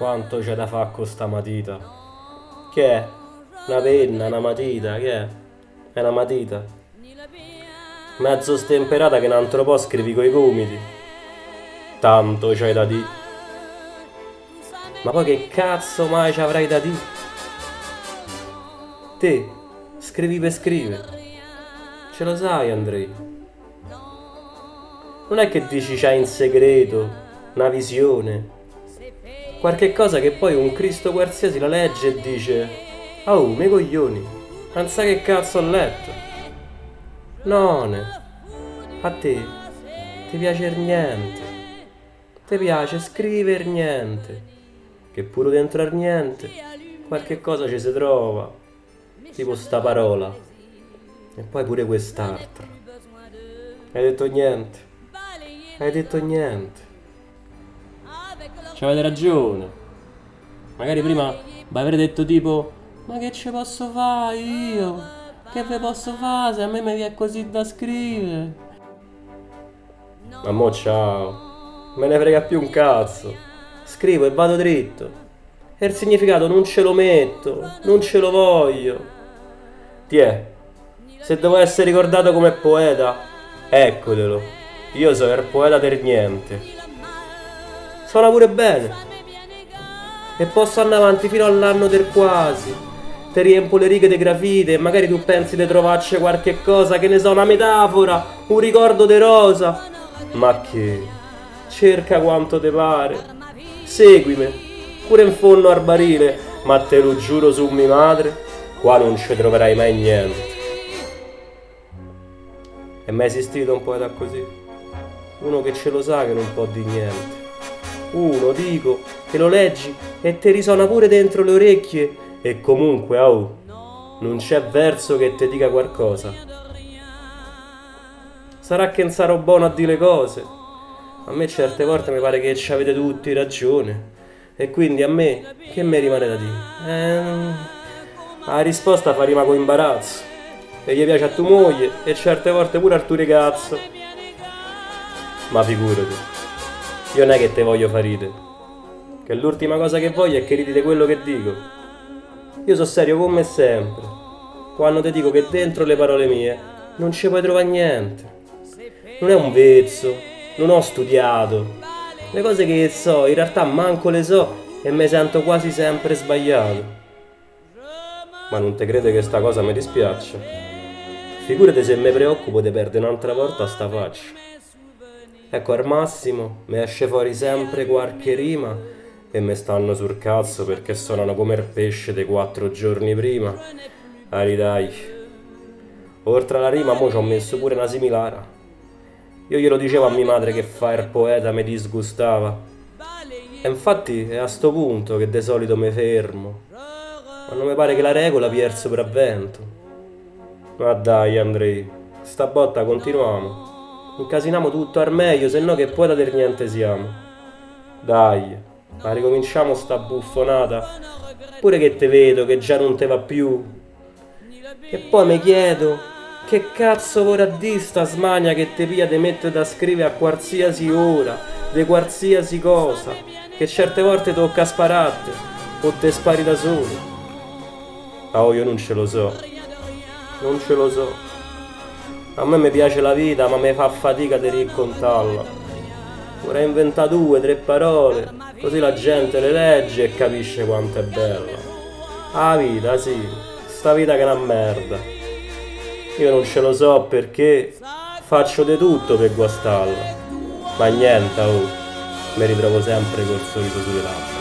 Quanto c'è da fare con sta matita? Che è? Una penna, una matita, che è? È una matita. Mezzo stemperata che un altro po' scrivi coi gomiti. Tanto c'hai da di. Ma poi che cazzo mai ci avrai da di? Te, scrivi per scrivere. Ce lo sai, Andrei. Non è che dici c'hai in segreto una visione qualche cosa che poi un Cristo qualsiasi la legge e dice Oh, me coglioni, non sai che cazzo ho letto. No, ne. A te ti piace niente. Ti piace scrivere niente. Che pure dentro al niente qualche cosa ci si trova. Tipo sta parola. E poi pure quest'altra. Hai detto niente. Hai detto niente. Ci avete ragione. Magari prima vi avrei detto tipo, ma che ci posso fare io? Che vi posso fare se a me mi viene così da scrivere? Ma mo ciao. Me ne frega più un cazzo. Scrivo e vado dritto. E il significato non ce lo metto, non ce lo voglio. Tiè, se devo essere ricordato come poeta, eccotelo. Io sono il poeta del niente. Suona pure bene. E posso andare avanti fino all'anno del quasi. Ti riempo le righe di grafite e magari tu pensi di trovarci qualche cosa, che ne so, una metafora, un ricordo de rosa. Ma che? Cerca quanto te pare. Seguimi, pure in fondo al barile, ma te lo giuro su mia madre, qua non ci troverai mai niente. È mai esistito un poeta così? Uno che ce lo sa che non può di niente uno, dico, che lo leggi e ti risuona pure dentro le orecchie e comunque, oh, non c'è verso che ti dica qualcosa. Sarà che non sarò buono a dire cose. A me certe volte mi pare che ci avete tutti ragione. E quindi a me che mi rimane da dire? Eh, la risposta fa rima con imbarazzo. E gli piace a tua moglie e certe volte pure al tuo ragazzo. Ma figurati. Io non è che te voglio far ridere. Che l'ultima cosa che voglio è che ridi di quello che dico. Io sono serio come sempre. Quando ti dico che dentro le parole mie non ci puoi trovare niente. Non è un vezzo, non ho studiato. Le cose che so, in realtà manco le so e mi sento quasi sempre sbagliato. Ma non te crede che sta cosa mi dispiaccia? Figurati se mi preoccupo di perdere un'altra volta sta faccia. Ecco, al massimo mi esce fuori sempre qualche rima e mi stanno sul cazzo perché suonano come il pesce dei quattro giorni prima. Ari dai. Oltre alla rima, mo ci ho messo pure una similare. Io glielo dicevo a mia madre che fare il poeta mi disgustava. E infatti è a sto punto che di solito mi fermo. Ma non mi pare che la regola il sopravvento. Ma dai, Andrei, sta botta continuiamo. Incasiniamo tutto al meglio, se no che poi da del niente siamo. Dai, ma ricominciamo sta buffonata. Pure che te vedo che già non te va più. E poi mi chiedo, che cazzo vorrà di sta smania che te pia te mette da scrivere a qualsiasi ora, di qualsiasi cosa, che certe volte tocca sparate, o te spari da solo. Ah, oh, io non ce lo so. Non ce lo so. A me mi piace la vita, ma mi fa fatica di raccontarla. Vorrei inventare due, tre parole, così la gente le legge e capisce quanto è bella. Ah, vita, sì, sta vita che è una merda. Io non ce lo so perché faccio di tutto per guastarla. Ma niente, oh, mi ritrovo sempre col sorriso sulle labbra.